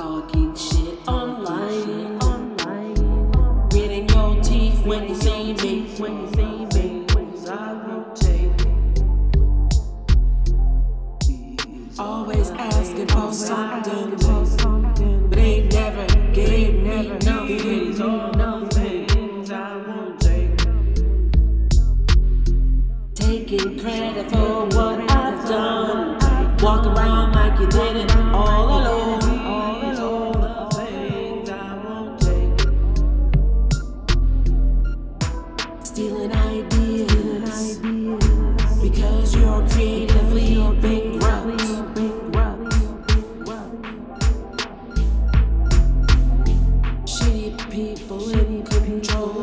talking shit online. online. Your teeth when you see me. When you see me, cause I rotate. Always asking for something, but they never gave me nothing. nothing I won't take. Taking credit for what.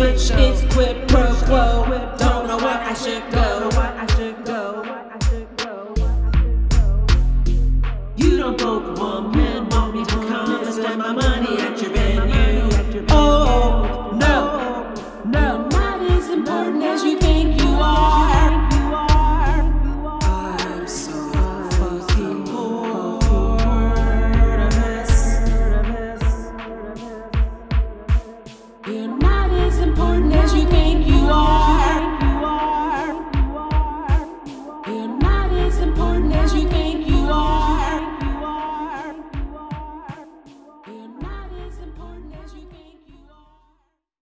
bitch, it's quid pro quo. Don't know where I should go. You don't poke one man, want me to come and spend my money.